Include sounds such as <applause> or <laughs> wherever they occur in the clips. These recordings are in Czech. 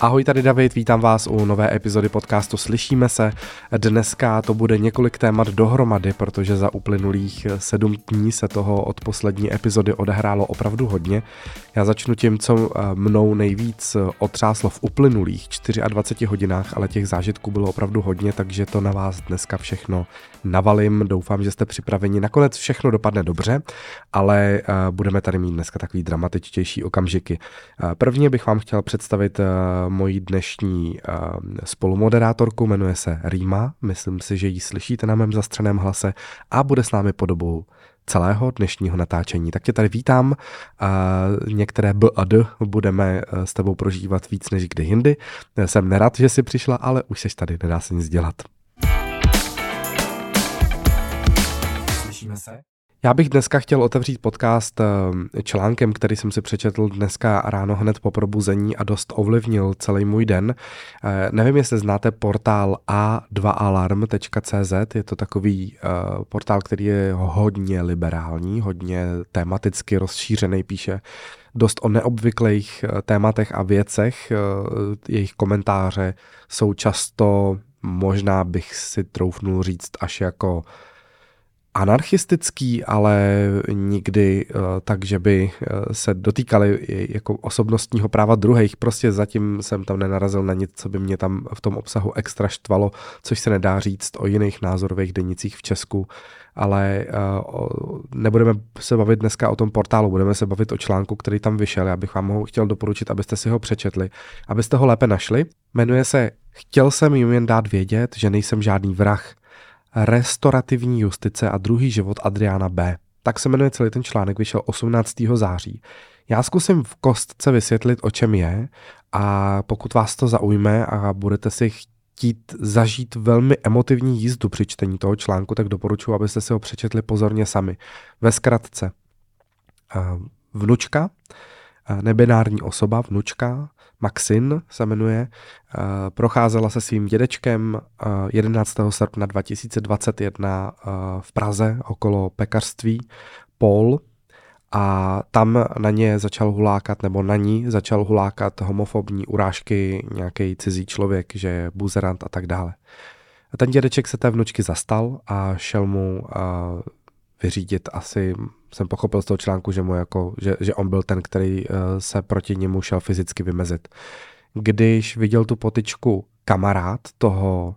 Ahoj, tady David, vítám vás u nové epizody podcastu Slyšíme se. Dneska to bude několik témat dohromady, protože za uplynulých sedm dní se toho od poslední epizody odehrálo opravdu hodně. Já začnu tím, co eh, mnou nejvíc otřáslo v uplynulých 24 hodinách, ale těch zážitků bylo opravdu hodně, takže to na vás dneska všechno navalím. Doufám, že jste připraveni. Nakonec všechno dopadne dobře, ale eh, budeme tady mít dneska takový dramatičtější okamžiky. Eh, prvně bych vám chtěl představit moji dnešní spolumoderátorku, jmenuje se Rýma, myslím si, že ji slyšíte na mém zastřeném hlase a bude s námi po dobu celého dnešního natáčení. Tak tě tady vítám. Některé B a D budeme e, s tebou prožívat víc než kdy jindy. Jsem nerad, že jsi přišla, ale už jsi tady, nedá se nic dělat. Slyšíme se? Já bych dneska chtěl otevřít podcast eh, článkem, který jsem si přečetl dneska ráno hned po probuzení a dost ovlivnil celý můj den. Eh, nevím, jestli znáte portál a2alarm.cz, je to takový eh, portál, který je hodně liberální, hodně tematicky rozšířený, píše dost o neobvyklých tématech a věcech. Jejich komentáře jsou často, možná bych si troufnul říct, až jako anarchistický, ale nikdy uh, tak, že by uh, se dotýkali jako osobnostního práva druhých. Prostě zatím jsem tam nenarazil na nic, co by mě tam v tom obsahu extra štvalo, což se nedá říct o jiných názorových denicích v Česku. Ale uh, nebudeme se bavit dneska o tom portálu, budeme se bavit o článku, který tam vyšel. Já bych vám ho chtěl doporučit, abyste si ho přečetli, abyste ho lépe našli. Jmenuje se Chtěl jsem jim jen dát vědět, že nejsem žádný vrah Restaurativní justice a druhý život Adriana B. Tak se jmenuje celý ten článek, vyšel 18. září. Já zkusím v kostce vysvětlit, o čem je a pokud vás to zaujme a budete si chtít zažít velmi emotivní jízdu při čtení toho článku, tak doporučuji, abyste si ho přečetli pozorně sami. Ve zkratce. Vnučka, nebinární osoba, vnučka, Maxin se jmenuje, procházela se svým dědečkem 11. Eh, srpna 2021 eh, v Praze okolo pekařství Paul a tam na ně začal hulákat, nebo na ní začal hulákat homofobní urážky nějaký cizí člověk, že je buzerant a tak dále. A ten dědeček se té vnučky zastal a šel mu vyřídit asi, jsem pochopil z toho článku, že, mu jako, že, že on byl ten, který uh, se proti němu šel fyzicky vymezit. Když viděl tu potičku kamarád toho,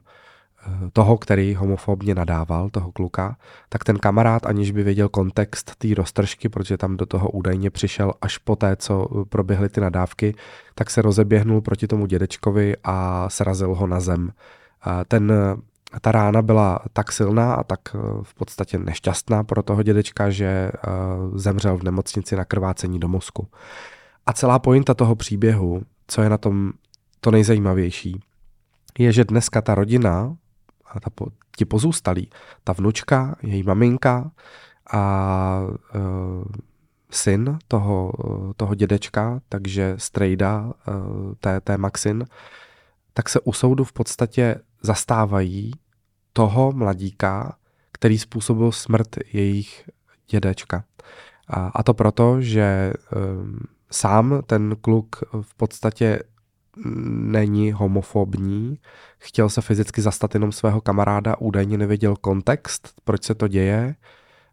uh, toho, který homofobně nadával, toho kluka, tak ten kamarád, aniž by věděl kontext té roztržky, protože tam do toho údajně přišel až po té, co proběhly ty nadávky, tak se rozeběhnul proti tomu dědečkovi a srazil ho na zem. Ten ta rána byla tak silná a tak eh, v podstatě nešťastná pro toho dědečka, že eh, zemřel v nemocnici na krvácení do mozku. A celá pointa toho příběhu, co je na tom to nejzajímavější, je, že dneska ta rodina, a ta, ti pozůstalí, ta vnučka, její maminka a uh, syn toho, toho dědečka, takže strejda, uh, té, té Maxin, tak se u soudu v podstatě zastávají toho mladíka, který způsobil smrt jejich dědečka. A, a to proto, že um, sám ten kluk v podstatě není homofobní, chtěl se fyzicky zastat jenom svého kamaráda, údajně nevěděl kontext, proč se to děje,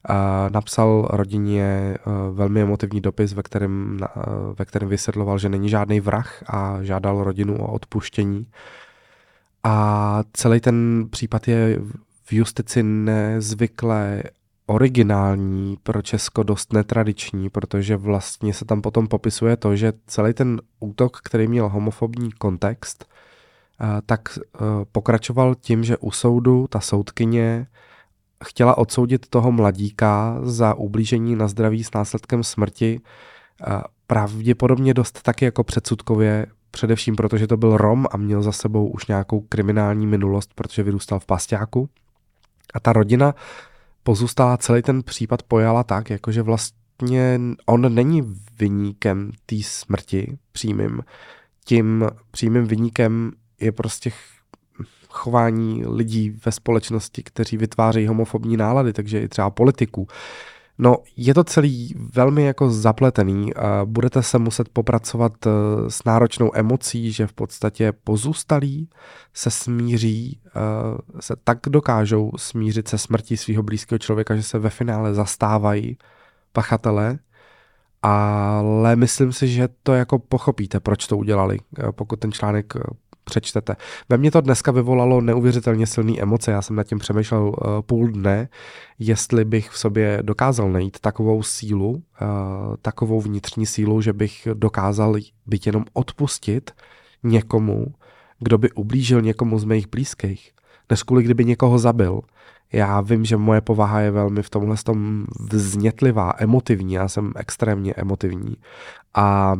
a napsal rodině uh, velmi emotivní dopis, ve kterém, uh, ve kterém vysvětloval, že není žádný vrah a žádal rodinu o odpuštění. A celý ten případ je v justici nezvykle originální, pro Česko dost netradiční, protože vlastně se tam potom popisuje to, že celý ten útok, který měl homofobní kontext, eh, tak eh, pokračoval tím, že u soudu ta soudkyně chtěla odsoudit toho mladíka za ublížení na zdraví s následkem smrti, eh, pravděpodobně dost taky jako předsudkově především proto, že to byl Rom a měl za sebou už nějakou kriminální minulost, protože vyrůstal v Pasťáku. A ta rodina pozůstala celý ten případ pojala tak, jakože vlastně on není vyníkem té smrti přímým. Tím přímým vyníkem je prostě chování lidí ve společnosti, kteří vytvářejí homofobní nálady, takže i třeba politiků. No, je to celý velmi jako zapletený. Budete se muset popracovat eh, s náročnou emocí, že v podstatě pozůstalí se smíří, eh, se tak dokážou smířit se smrtí svého blízkého člověka, že se ve finále zastávají pachatele, ale myslím si, že to jako pochopíte, proč to udělali, eh, pokud ten článek přečtete. Ve mně to dneska vyvolalo neuvěřitelně silné emoce. Já jsem nad tím přemýšlel uh, půl dne, jestli bych v sobě dokázal najít takovou sílu, uh, takovou vnitřní sílu, že bych dokázal být jenom odpustit někomu, kdo by ublížil někomu z mých blízkých, než kvůli kdyby někoho zabil. Já vím, že moje povaha je velmi v tomhle tom vznětlivá, emotivní, já jsem extrémně emotivní. A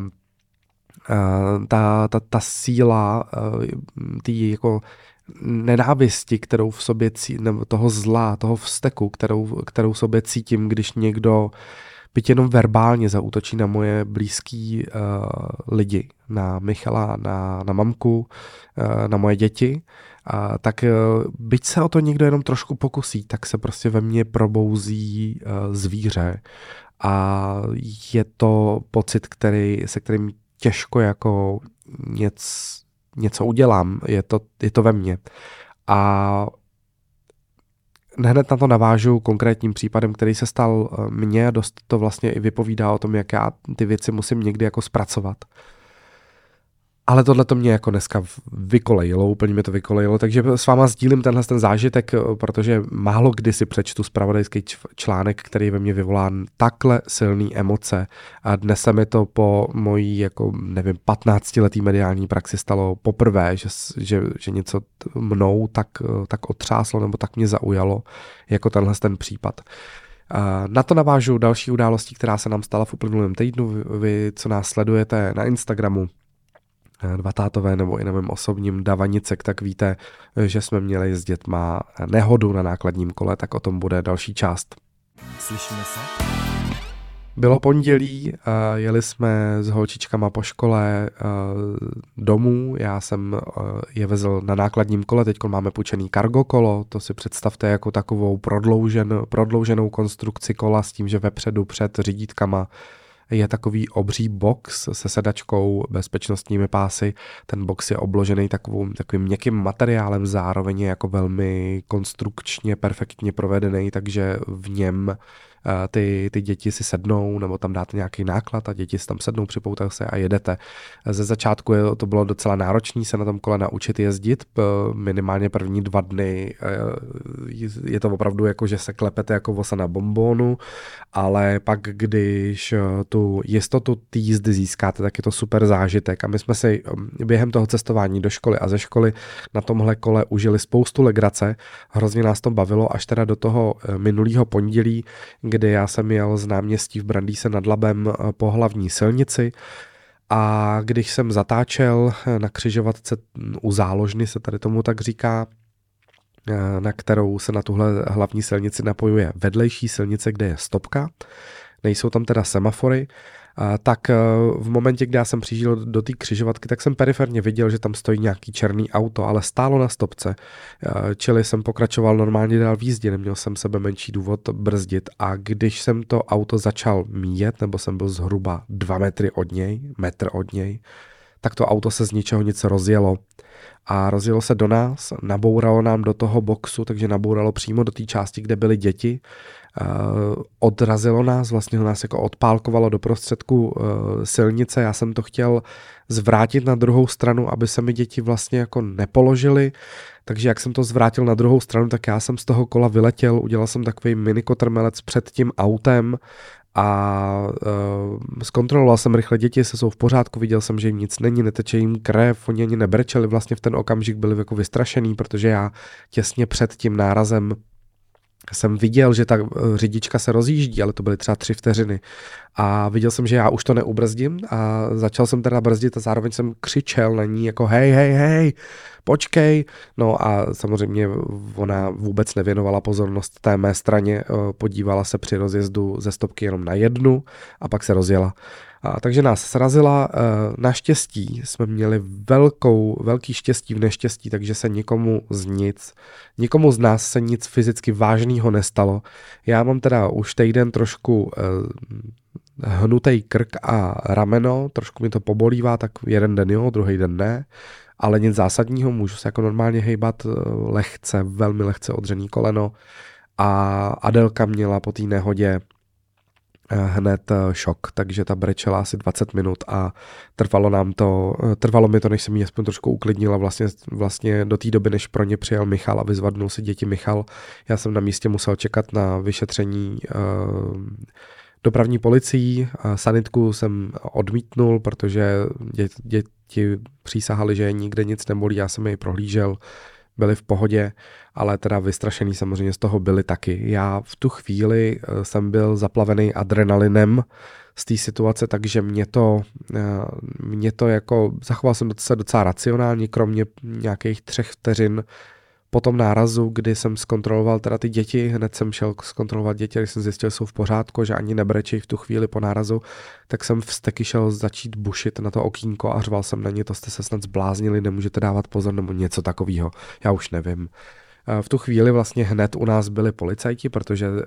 ta, ta, ta síla eh, tý jako nenávisti, kterou v sobě cítím, nebo toho zla, toho vzteku, kterou, kterou v sobě cítím, když někdo byť jenom verbálně zautočí na moje blízký uh, lidi, na Michala, na, na mamku, uh, na moje děti, uh, tak uh, byť se o to někdo jenom trošku pokusí, tak se prostě ve mně probouzí uh, zvíře. A je to pocit, který, se kterým těžko jako něc, něco udělám, je to, je to ve mně. A hned na to navážu konkrétním případem, který se stal eh, mně, dost to vlastně i vypovídá o tom, jak já ty věci musím někdy jako zpracovat. Ale tohle to mě jako dneska vykolejilo, úplně mě to vykolejilo, takže s váma sdílím tenhle ten zážitek, eh, protože málo kdy si přečtu spravodajský článek, který ve mně vyvolá takhle silné emoce. A dnes se mi to po mojí, jako nevím, 15 letý mediální praxi stalo poprvé, že, že, že něco mnou tak, eh, tak otřáslo nebo tak mě zaujalo, jako tenhle ten případ. Na to navážu další události, která se nám stala v uplynulém týdnu. Vy, co nás sledujete na Instagramu, dva tátové nebo i na mém osobním Davanicek, tak víte, eh, že jsme měli s dětma nehodu na nákladním kole, tak o tom bude další část. Slyšíme se? Bylo pondělí, eh, jeli jsme s holčičkama po škole domů, já jsem je vezl na nákladním kole, teď máme půjčený cargo kolo, to si představte jako takovou prodloužen, prodlouženou konstrukci kola s tím, že vepředu před řídítkama je takový obří box se sedačkou, bezpečnostními pásy. Ten box je obložený takovou, takovým měkkým materiálem, zároveň je jako velmi konstrukčně perfektně provedený, takže v něm ty, ty děti si sednou, nebo tam dáte nějaký náklad a děti si tam sednou, připoutají se a jedete. Ze začátku je, to bylo docela náročné se na tom kole naučit jezdit, minimálně první dva dny je to opravdu jako, že se klepete jako vosa na bombónu, ale pak když tu jistotu té jízdy získáte, tak je to super zážitek. A my jsme si během toho cestování do školy a ze školy na tomhle kole užili spoustu legrace, hrozně nás to bavilo až teda do toho minulého pondělí, kdy já jsem jel z náměstí v Brandýse nad Labem eh, po hlavní silnici a když jsem zatáčel eh, na křižovatce mm, u záložny, se tady tomu tak říká, eh, na kterou se na tuhle hlavní silnici napojuje vedlejší silnice, kde je stopka. Nejsou tam teda semafory, tak eh, v momentě, kdy já jsem přijížděl do té křižovatky, tak jsem periferně viděl, že tam stojí nějaký černý auto, ale stálo na stopce. Eh, čili jsem pokračoval normálně dál v jízdě, neměl jsem sebe menší důvod brzdit a když jsem to auto začal míjet, nebo jsem byl zhruba dva metry od něj, metr od něj, tak to auto se z ničeho nic rozjelo a rozjelo se do nás, nabouralo nám do toho boxu, takže nabouralo přímo do té části, kde byly děti Eh, odrazilo nás, vlastně nás jako odpálkovalo do prostředku eh, silnice. Já jsem to chtěl zvrátit na druhou stranu, aby se mi děti vlastně jako nepoložily. Takže jak jsem to zvrátil na druhou stranu, tak já jsem z toho kola vyletěl, udělal jsem takový mini kotrmelec před tím autem a uh, zkontroloval jsem rychle děti, se jsou v pořádku, viděl jsem, že jim nic není, neteče jim krev, oni ani nebrečeli, vlastně v ten okamžik byli jako vystrašený, protože já těsně před tím nárazem jsem viděl, že ta eh, řidička se rozjíždí, ale to byly třeba tři vteřiny. A viděl jsem, že já už to neubrzdím a začal jsem teda brzdit a zároveň jsem křičel na ní jako hej, hej, hej, počkej. No a samozřejmě ona vůbec nevěnovala pozornost té mé straně, eh, podívala se při rozjezdu ze stopky jenom na jednu a pak se rozjela. A, takže nás srazila. Naštěstí jsme měli velkou, velký štěstí v neštěstí, takže se nikomu z nic, nikomu z nás se nic fyzicky vážného nestalo. Já mám teda už týden trošku hnutý krk a rameno, trošku mi to pobolívá, tak jeden den jo, druhý den ne, ale nic zásadního, můžu se jako normálně hejbat eh, lehce, velmi lehce odřený koleno a Adelka měla po té nehodě eh, hned eh, šok, takže ta brečela asi 20 minut a trvalo nám to, trvalo mi to, než jsem ji aspoň trošku uklidnila vlastně, vlastně do té doby, než pro ně přijel Michal a vyzvadnul si děti Michal. Já jsem na místě musel čekat na vyšetření dopravní policií. Sanitku jsem odmítnul, protože děti přísahali, že nikde nic nebolí, já jsem jej prohlížel, byli v pohodě, ale teda vystrašený samozřejmě z toho byli taky. Já v tu chvíli eh, jsem byl zaplavený adrenalinem z té situace, takže mě to, eh, mě to jako, zachoval jsem se docela racionálně, kromě nějakých třech vteřin po tom nárazu, kdy jsem zkontroloval teda ty děti, hned jsem šel zkontrolovat děti, když jsem zjistil, že jsou v pořádku, že ani nebrečí v tu chvíli po nárazu, tak jsem vzteky šel začít bušit na to okýnko a řval jsem na ně, to jste se snad zbláznili, nemůžete dávat pozor nebo něco takového. Já už nevím. Eh, v tu chvíli vlastně hned u nás byli policajti, protože uh,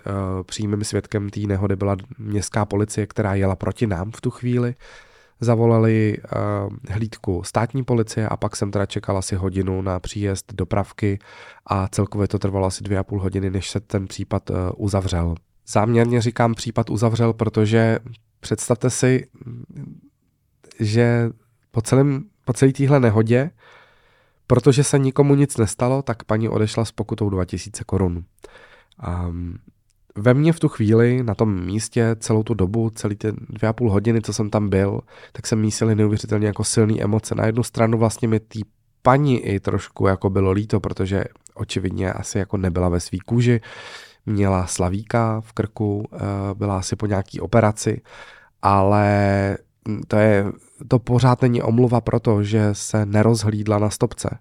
přímým svědkem té nehody byla městská policie, která jela proti nám v tu chvíli zavolali uh, hlídku státní policie a pak jsem teda čekal asi hodinu na příjezd dopravky a celkově to trvalo asi dvě a půl hodiny, než se ten případ uh, uzavřel. Záměrně říkám případ uzavřel, protože představte si, že po, celém, po celé téhle nehodě, protože se nikomu nic nestalo, tak paní odešla s pokutou 2000 korun. Um, ve mně v tu chvíli, na tom místě, celou tu dobu, celý ty dvě a půl hodiny, co jsem tam byl, tak jsem mísili neuvěřitelně jako silný emoce. Na jednu stranu vlastně mi tý paní i trošku jako bylo líto, protože očividně asi jako nebyla ve svý kůži, měla slavíka v krku, eh, byla asi po nějaký operaci, ale to je, to pořád není omluva pro to, že se nerozhlídla na stopce.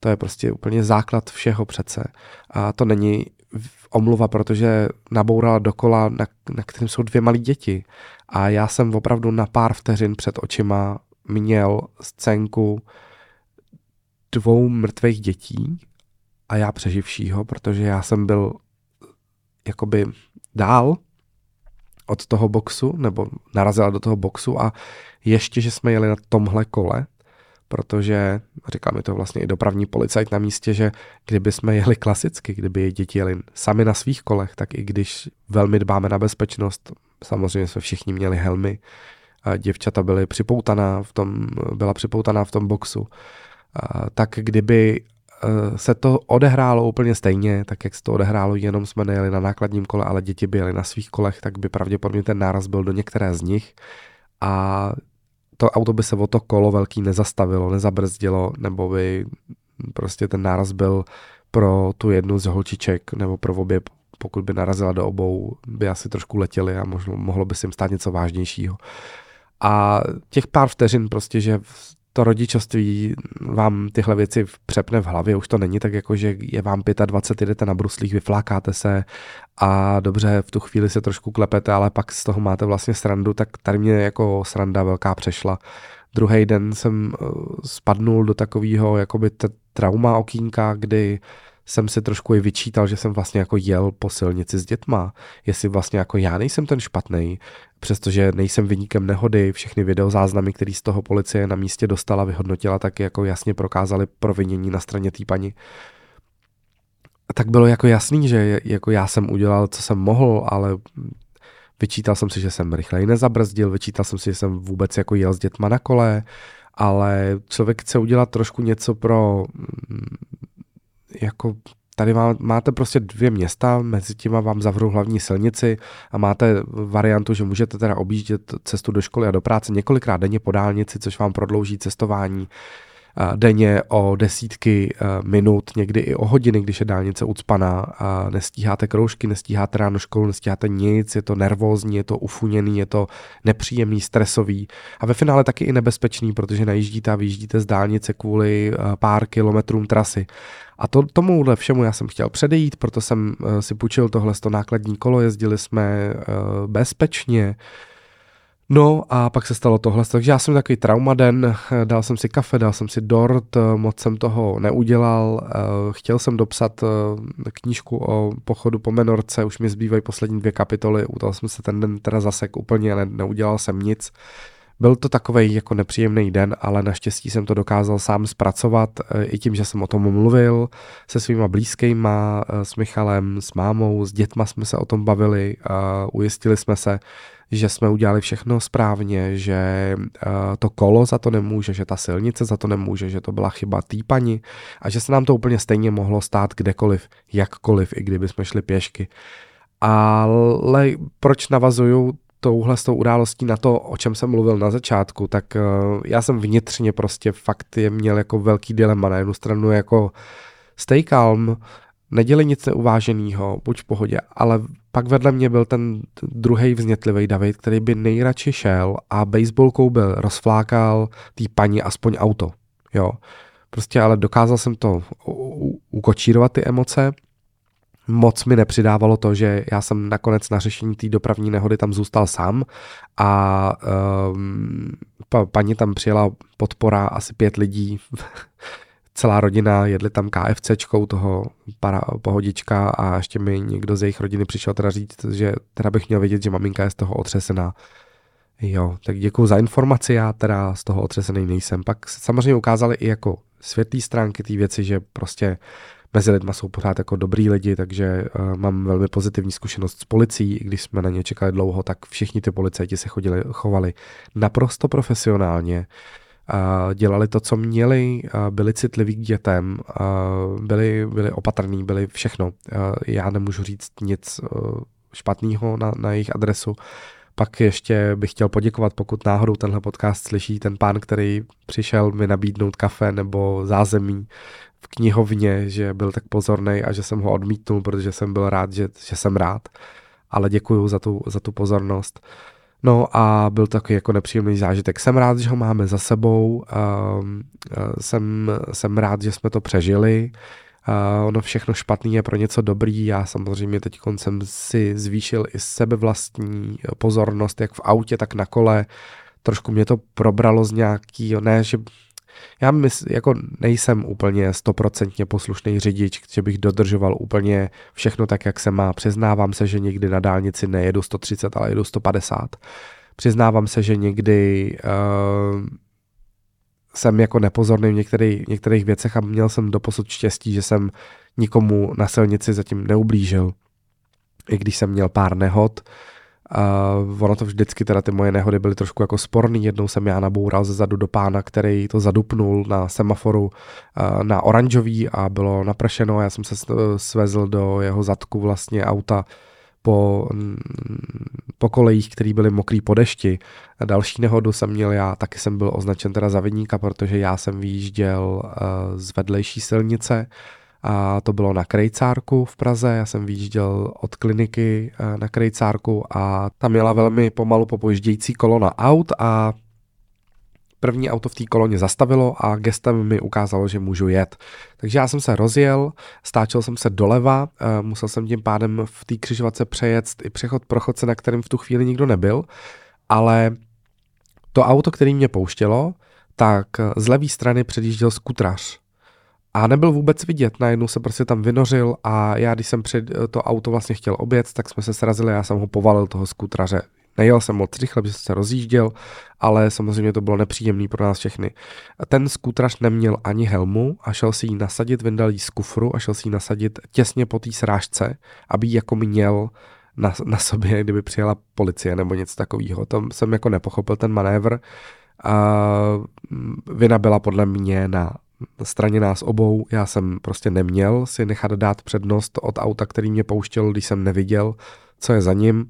To je prostě úplně základ všeho přece. A to není omluva, protože nabourala dokola, na, na kterým jsou dvě malé děti. A já jsem opravdu na pár vteřin před očima měl scénku dvou mrtvých dětí a já přeživšího, protože já jsem byl jakoby dál od toho boxu, nebo narazila do toho boxu a ještě, že jsme jeli na tomhle kole, protože říkal mi to vlastně i dopravní policajt na místě, že kdyby jsme jeli klasicky, kdyby děti jeli sami na svých kolech, tak i když velmi dbáme na bezpečnost, samozřejmě jsme všichni měli helmy, a děvčata byly připoutaná v tom, byla připoutaná v tom boxu, a tak kdyby e, se to odehrálo úplně stejně, tak jak se to odehrálo, jenom jsme nejeli na nákladním kole, ale děti by jeli na svých kolech, tak by pravděpodobně ten náraz byl do některé z nich. A to auto by se o to kolo velký nezastavilo, nezabrzdilo, nebo by prostě ten náraz byl pro tu jednu z holčiček nebo pro obě, pokud by narazila do obou, by asi trošku letěli a možno, mohlo by se jim stát něco vážnějšího. A těch pár vteřin prostě, že to rodičovství vám tyhle věci přepne v hlavě, už to není tak jako, že je vám 25, jdete na bruslích, vyflákáte se a dobře, v tu chvíli se trošku klepete, ale pak z toho máte vlastně srandu, tak tady mě jako sranda velká přešla. Druhý den jsem eh, spadnul do takového jakoby trauma okýnka, kdy jsem si trošku i vyčítal, že jsem vlastně jako jel po silnici s dětma, jestli vlastně jako já nejsem ten špatný, přestože nejsem vyníkem nehody, všechny videozáznamy, které z toho policie na místě dostala, vyhodnotila, tak jako jasně prokázali provinění na straně té paní. Tak bylo jako jasný, že jako já jsem udělal, co jsem mohl, ale vyčítal jsem si, že jsem rychleji nezabrzdil, vyčítal jsem si, že jsem vůbec jako jel s dětma na kole, ale člověk chce udělat trošku něco pro jako tady má, máte prostě dvě města, mezi těma vám zavřou hlavní silnici a máte variantu, že můžete teda objíždět cestu do školy a do práce několikrát denně po dálnici, což vám prodlouží cestování denně o desítky minut, někdy i o hodiny, když je dálnice ucpaná nestíháte kroužky, nestíháte ráno školu, nestíháte nic, je to nervózní, je to ufuněný, je to nepříjemný, stresový a ve finále taky i nebezpečný, protože najíždíte a vyjíždíte z dálnice kvůli pár kilometrům trasy. A to, tomuhle všemu já jsem chtěl předejít, proto jsem uh, si půjčil tohle to nákladní kolo, jezdili jsme bezpečně, No a pak se stalo tohle, takže já jsem takový traumaden, dal jsem si kafe, dal jsem si dort, moc jsem toho neudělal, eh, chtěl jsem dopsat eh, knížku o pochodu po Menorce, už mi zbývají poslední dvě kapitoly, u toho jsem se ten den teda zasek úplně, ale neudělal jsem nic. Byl to takový jako nepříjemný den, ale naštěstí jsem to dokázal sám zpracovat eh, i tím, že jsem o tom mluvil se svýma blízkýma, s Michalem, s mámou, s dětma jsme se o tom bavili, ujistili jsme se, že jsme udělali všechno správně, že uh, to kolo za to nemůže, že ta silnice za to nemůže, že to byla chyba týpani a že se nám to úplně stejně mohlo stát kdekoliv, jakkoliv, i kdyby jsme šli pěšky. Ale proč navazuju touhle s tou událostí na to, o čem jsem mluvil na začátku, tak uh, já jsem vnitřně prostě fakt je měl jako velký dilema. Na jednu stranu jako stay calm, neděli nic neuváženého, buď v pohodě, ale pak vedle mě byl ten druhý vznětlivý David, který by nejradši šel a baseballkou byl rozflákal tý paní aspoň auto. Jo. Prostě ale dokázal jsem to ukočírovat ty emoce. Moc mi nepřidávalo to, že já jsem nakonec na řešení té dopravní nehody tam zůstal sám a um, pa, paní tam přijela podpora asi pět lidí celá rodina, jedli tam KFCčkou toho para, pohodička a ještě mi někdo z jejich rodiny přišel teda říct, že teda bych měl vědět, že maminka je z toho otřesená. Jo, tak děkuji za informaci, já teda z toho otřesený nejsem. Pak samozřejmě ukázali i jako světlý stránky té věci, že prostě mezi lidma jsou pořád jako dobrý lidi, takže uh, mám velmi pozitivní zkušenost s policií, i když jsme na ně čekali dlouho, tak všichni ty policajti se chodili, chovali naprosto profesionálně. Uh, dělali to, co měli, byli citliví k dětem, byli, byli opatrní, byli všechno. Já nemůžu říct nic e, špatného na, na jejich adresu. Pak ještě bych chtěl poděkovat, pokud náhodou tenhle podcast slyší ten pán, který přišel mi nabídnout kafe nebo zázemí v knihovně, že byl tak pozorný a že jsem ho odmítnul, protože jsem byl rád, že, že jsem rád. Ale děkuji za tu, za tu pozornost. No a byl takový jako nepříjemný zážitek. Jsem rád, že ho máme za sebou, uh, jsem, jsem rád, že jsme to přežili. Uh, ono všechno špatný je pro něco dobrý. Já samozřejmě teď jsem si zvýšil i sebe vlastní pozornost, jak v autě, tak na kole. Trošku mě to probralo z nějaký, ne, že já mysl, jako nejsem úplně stoprocentně poslušný řidič, že bych dodržoval úplně všechno tak, jak se má. Přiznávám se, že někdy na dálnici nejedu 130, ale jedu 150. Přiznávám se, že někdy uh, jsem jako nepozorný v některých, některých věcech a měl jsem doposud štěstí, že jsem nikomu na silnici zatím neublížil. I když jsem měl pár nehod, uh, Uh, ono to vždycky, teda ty moje nehody byly trošku jako sporný. Jednou jsem já naboural ze zadu do pána, který to zadupnul na semaforu na oranžový a bylo napršeno. Já jsem se svezl do jeho zadku vlastně auta po, po kolejích, který byly mokrý po dešti. A další nehodu jsem měl já, taky jsem byl označen teda za vidníka, protože já jsem vyjížděl uh, z vedlejší silnice, a to bylo na Krejcárku v Praze, já jsem vyjížděl od kliniky eh, na Krejcárku a tam měla velmi pomalu popojíždějící kolona aut a první auto v té koloně zastavilo a gestem mi ukázalo, že můžu jet. Takže já jsem se rozjel, stáčel jsem se doleva, eh, musel jsem tím pádem v té křižovatce přejet i přechod pro chodce, na kterém v tu chvíli nikdo nebyl, ale to auto, který mě pouštělo, tak z levé strany předjížděl skutrař a nebyl vůbec vidět, najednou se prostě tam vynořil a já, když jsem před to auto vlastně chtěl obět, tak jsme se srazili, já jsem ho povalil toho skutraře. Nejel jsem moc rychle, protože se rozjížděl, ale samozřejmě to bylo nepříjemné pro nás všechny. Ten skutrař neměl ani helmu a šel si ji nasadit, vyndal jí z kufru a šel si ji nasadit těsně po té srážce, aby ji jako měl na, na sobě, kdyby přijela policie nebo něco takového. Tam jsem jako nepochopil ten manévr. A vina byla podle mě na straně nás obou. Já jsem prostě neměl si nechat dát přednost od auta, který mě pouštěl, když jsem neviděl, co je za ním.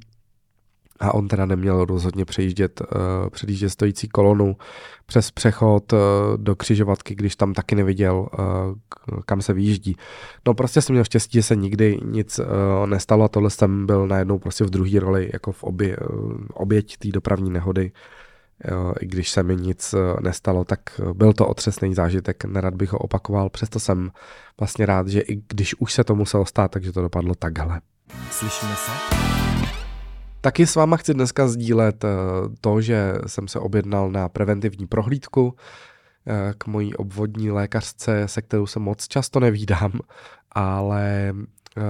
A on teda neměl rozhodně přejíždět, uh, předjíždět stojící kolonu přes přechod uh, do křižovatky, když tam taky neviděl, uh, kam se vyjíždí. No prostě jsem měl štěstí, že se nikdy nic uh, nestalo a tohle jsem byl najednou prostě v druhé roli, jako v obě, uh, oběť té dopravní nehody. Uh, I když se mi nic eh, nestalo, tak eh, byl to otřesný zážitek, nerad bych ho opakoval, přesto jsem vlastně rád, že i když už se to muselo stát, takže to dopadlo takhle. Slyšíme se? Taky s váma chci dneska sdílet eh, to, že jsem se objednal na preventivní prohlídku k mojí obvodní lékařce, se kterou se moc často nevídám, ale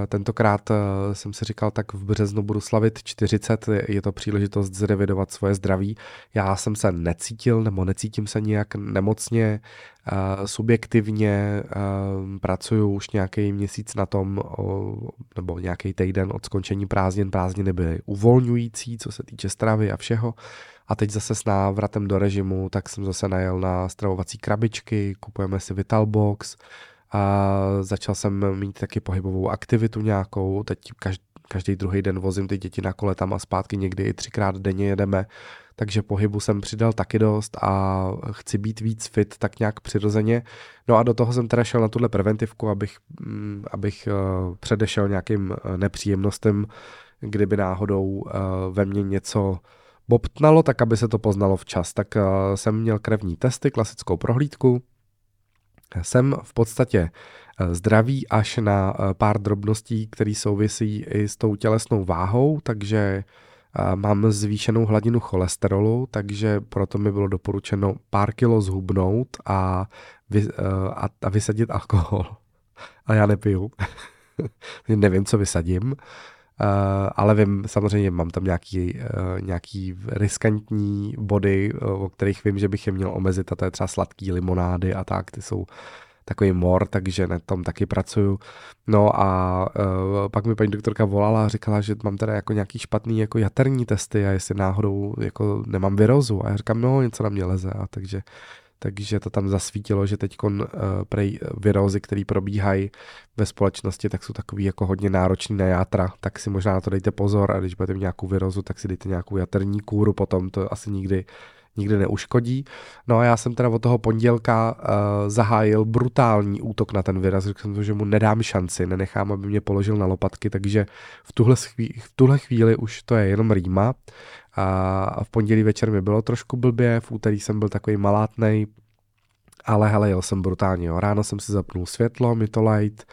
tentokrát eh, jsem si říkal, tak v březnu budu slavit 40, je to příležitost zrevidovat svoje zdraví. Já jsem se necítil nebo necítím se nijak nemocně, eh, subjektivně pracuju už nějaký měsíc na tom, nebo nějaký týden od skončení prázdnin. Prázdniny byly uvolňující, co se týče stravy a všeho. A teď zase s návratem do režimu, tak jsem zase najel na stravovací krabičky, kupujeme si Vitalbox, a začal jsem mít taky pohybovou aktivitu nějakou, teď každý, každý druhý den vozím ty děti na kole tam a zpátky někdy i třikrát denně jedeme, takže pohybu jsem přidal taky dost a chci být víc fit tak nějak přirozeně. No a do toho jsem teda šel na tuhle preventivku, abych, mm, abych uh, předešel nějakým uh, nepříjemnostem, kdyby náhodou uh, ve mně něco bobtnalo, tak aby se to poznalo včas. Tak jsem měl krevní testy, klasickou prohlídku, jsem v podstatě eh, zdravý až na eh, pár drobností, které souvisí i s tou tělesnou váhou, takže eh, mám zvýšenou hladinu cholesterolu, takže proto mi bylo doporučeno pár kilo zhubnout a, vy, a, a vysadit alkohol. <laughs> A já nepiju. <laughs> Nevím, co vysadím. Uh, ale vím, samozřejmě mám tam nějaký, uh, nějaký riskantní body, uh, o kterých vím, že bych je měl omezit a to je třeba sladký limonády a tak, ty jsou takový mor, takže na tom taky pracuju. No a uh, pak mi paní doktorka volala a říkala, že mám teda jako nějaký špatný jako jaterní testy a jestli náhodou jako nemám virozu. A já říkám, no něco na mě leze a takže takže to tam zasvítilo, že teď uh, prej virózy, které probíhají ve společnosti, tak jsou takový jako hodně náročný na játra, tak si možná na to dejte pozor a když budete mít nějakou virózu, tak si dejte nějakou jaterní kůru, potom to asi nikdy nikdy neuškodí. No a já jsem teda od toho pondělka uh, zahájil brutální útok na ten virus, řekl jsem to, že mu nedám šanci, nenechám, aby mě položil na lopatky, takže v tuhle, chvíli, v tuhle chvíli už to je jenom rýma. A v pondělí večer mi bylo trošku blbě, v úterý jsem byl takový malátnej, ale hele, jel jsem brutálně. Jo. Ráno jsem si zapnul světlo, Mytolight,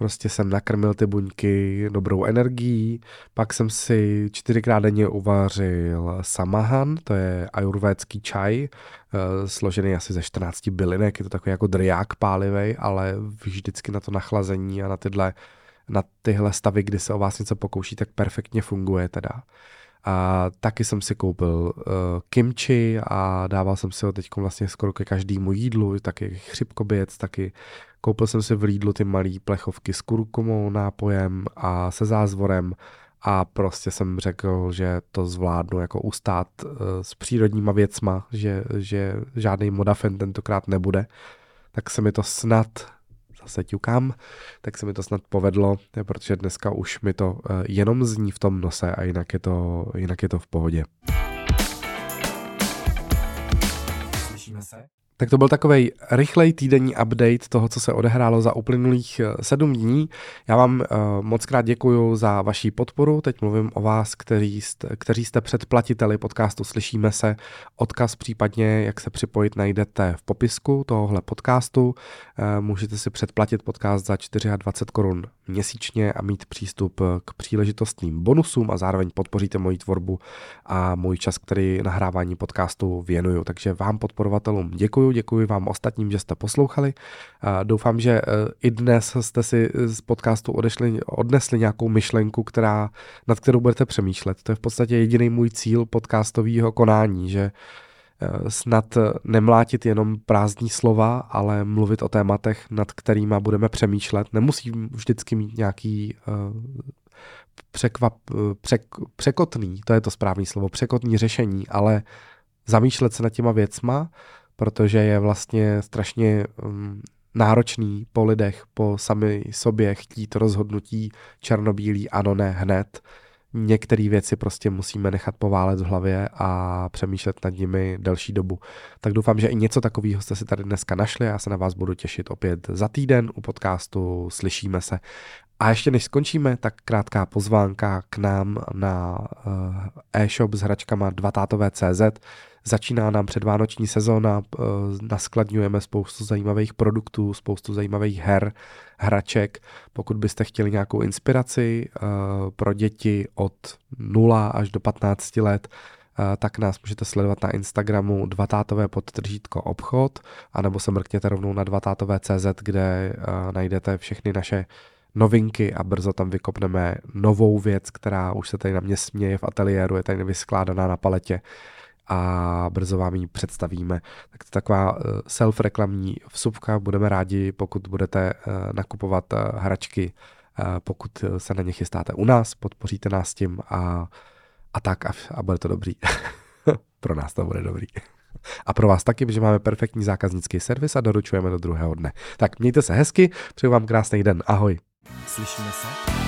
prostě jsem nakrmil ty buňky dobrou energií, pak jsem si čtyřikrát denně uvařil samahan, to je ajurvédský čaj, eh, složený asi ze 14 bylinek, je to takový jako driák pálivej, ale vždycky na to nachlazení a na tyhle, na tyhle stavy, kdy se o vás něco pokouší, tak perfektně funguje teda. A taky jsem si koupil uh, kimchi a dával jsem si ho teď vlastně skoro ke každému jídlu, taky chřipkoběc, taky koupil jsem si v Lidlu ty malé plechovky s kurkumou nápojem a se zázvorem a prostě jsem řekl, že to zvládnu jako ustát uh, s přírodníma věcma, že, že žádný modafen tentokrát nebude. Tak se mi to snad zase ťukám, tak se mi to snad povedlo, protože dneska už mi to eh, jenom zní v tom nose a jinak je to, jinak je to v pohodě. Slyšíme se? Tak to byl takový rychlej týdenní update toho, co se odehrálo za uplynulých eh, sedm dní. Já vám uh, moc krát děkuji za vaši podporu. Teď mluvím o vás, kteří jste, kteří jste předplatiteli podcastu Slyšíme se. Odkaz případně, jak se připojit, najdete v popisku tohohle podcastu. Uh, můžete si předplatit podcast za 24 korun měsíčně a mít přístup k příležitostným bonusům a zároveň podpoříte moji tvorbu a můj čas, který nahrávání podcastu věnuju. Takže vám podporovatelům děkuji děkuji vám ostatním, že jste poslouchali. Doufám, že e, i dnes jste si z podcastu odešli, odnesli nějakou myšlenku, která, nad kterou budete přemýšlet. To je v podstatě jediný můj cíl podcastového konání, že e, snad nemlátit jenom prázdní slova, ale mluvit o tématech, nad kterými budeme přemýšlet. Nemusí vždycky mít nějaký uh, překvap, přek, překotný, to je to správné slovo, překotný řešení, ale zamýšlet se nad těma věcma protože je vlastně strašně um, náročný po lidech, po sami sobě chtít rozhodnutí černobílý, ano, ne, hned. Některé věci prostě musíme nechat poválet v hlavě a přemýšlet nad nimi delší dobu. Tak doufám, že i něco takového jste si tady dneska našli. Já se na vás budu těšit opět za týden u podcastu Slyšíme se. A ještě než skončíme, tak krátká pozvánka k nám na uh, e-shop s hračkama 2 CZ začíná nám předvánoční sezóna, eh, naskladňujeme spoustu zajímavých produktů, spoustu zajímavých her, hraček. Pokud byste chtěli nějakou inspiraci eh, pro děti od 0 až do 15 let, tak nás můžete sledovat na Instagramu dvatátové podtržítko obchod, anebo se mrkněte rovnou na dvatátové.cz, kde najdete všechny naše novinky a brzo tam vykopneme novou věc, která už se tady na mě směje v ateliéru, je tady vyskládaná na paletě a brzo vám ji představíme. Tak to taková eh, self-reklamní vsupka, budeme rádi, pokud budete eh, nakupovat eh, hračky, pokud se na ně chystáte u nás, podpoříte nás tím a, a tak a, a bude to dobrý. <laughs> Pro nás to bude dobrý. A pro vás taky, protože máme perfektní zákaznický servis a doručujeme do druhého dne. Tak mějte se hezky, přeju vám krásný den. Ahoj. Slyšíme se?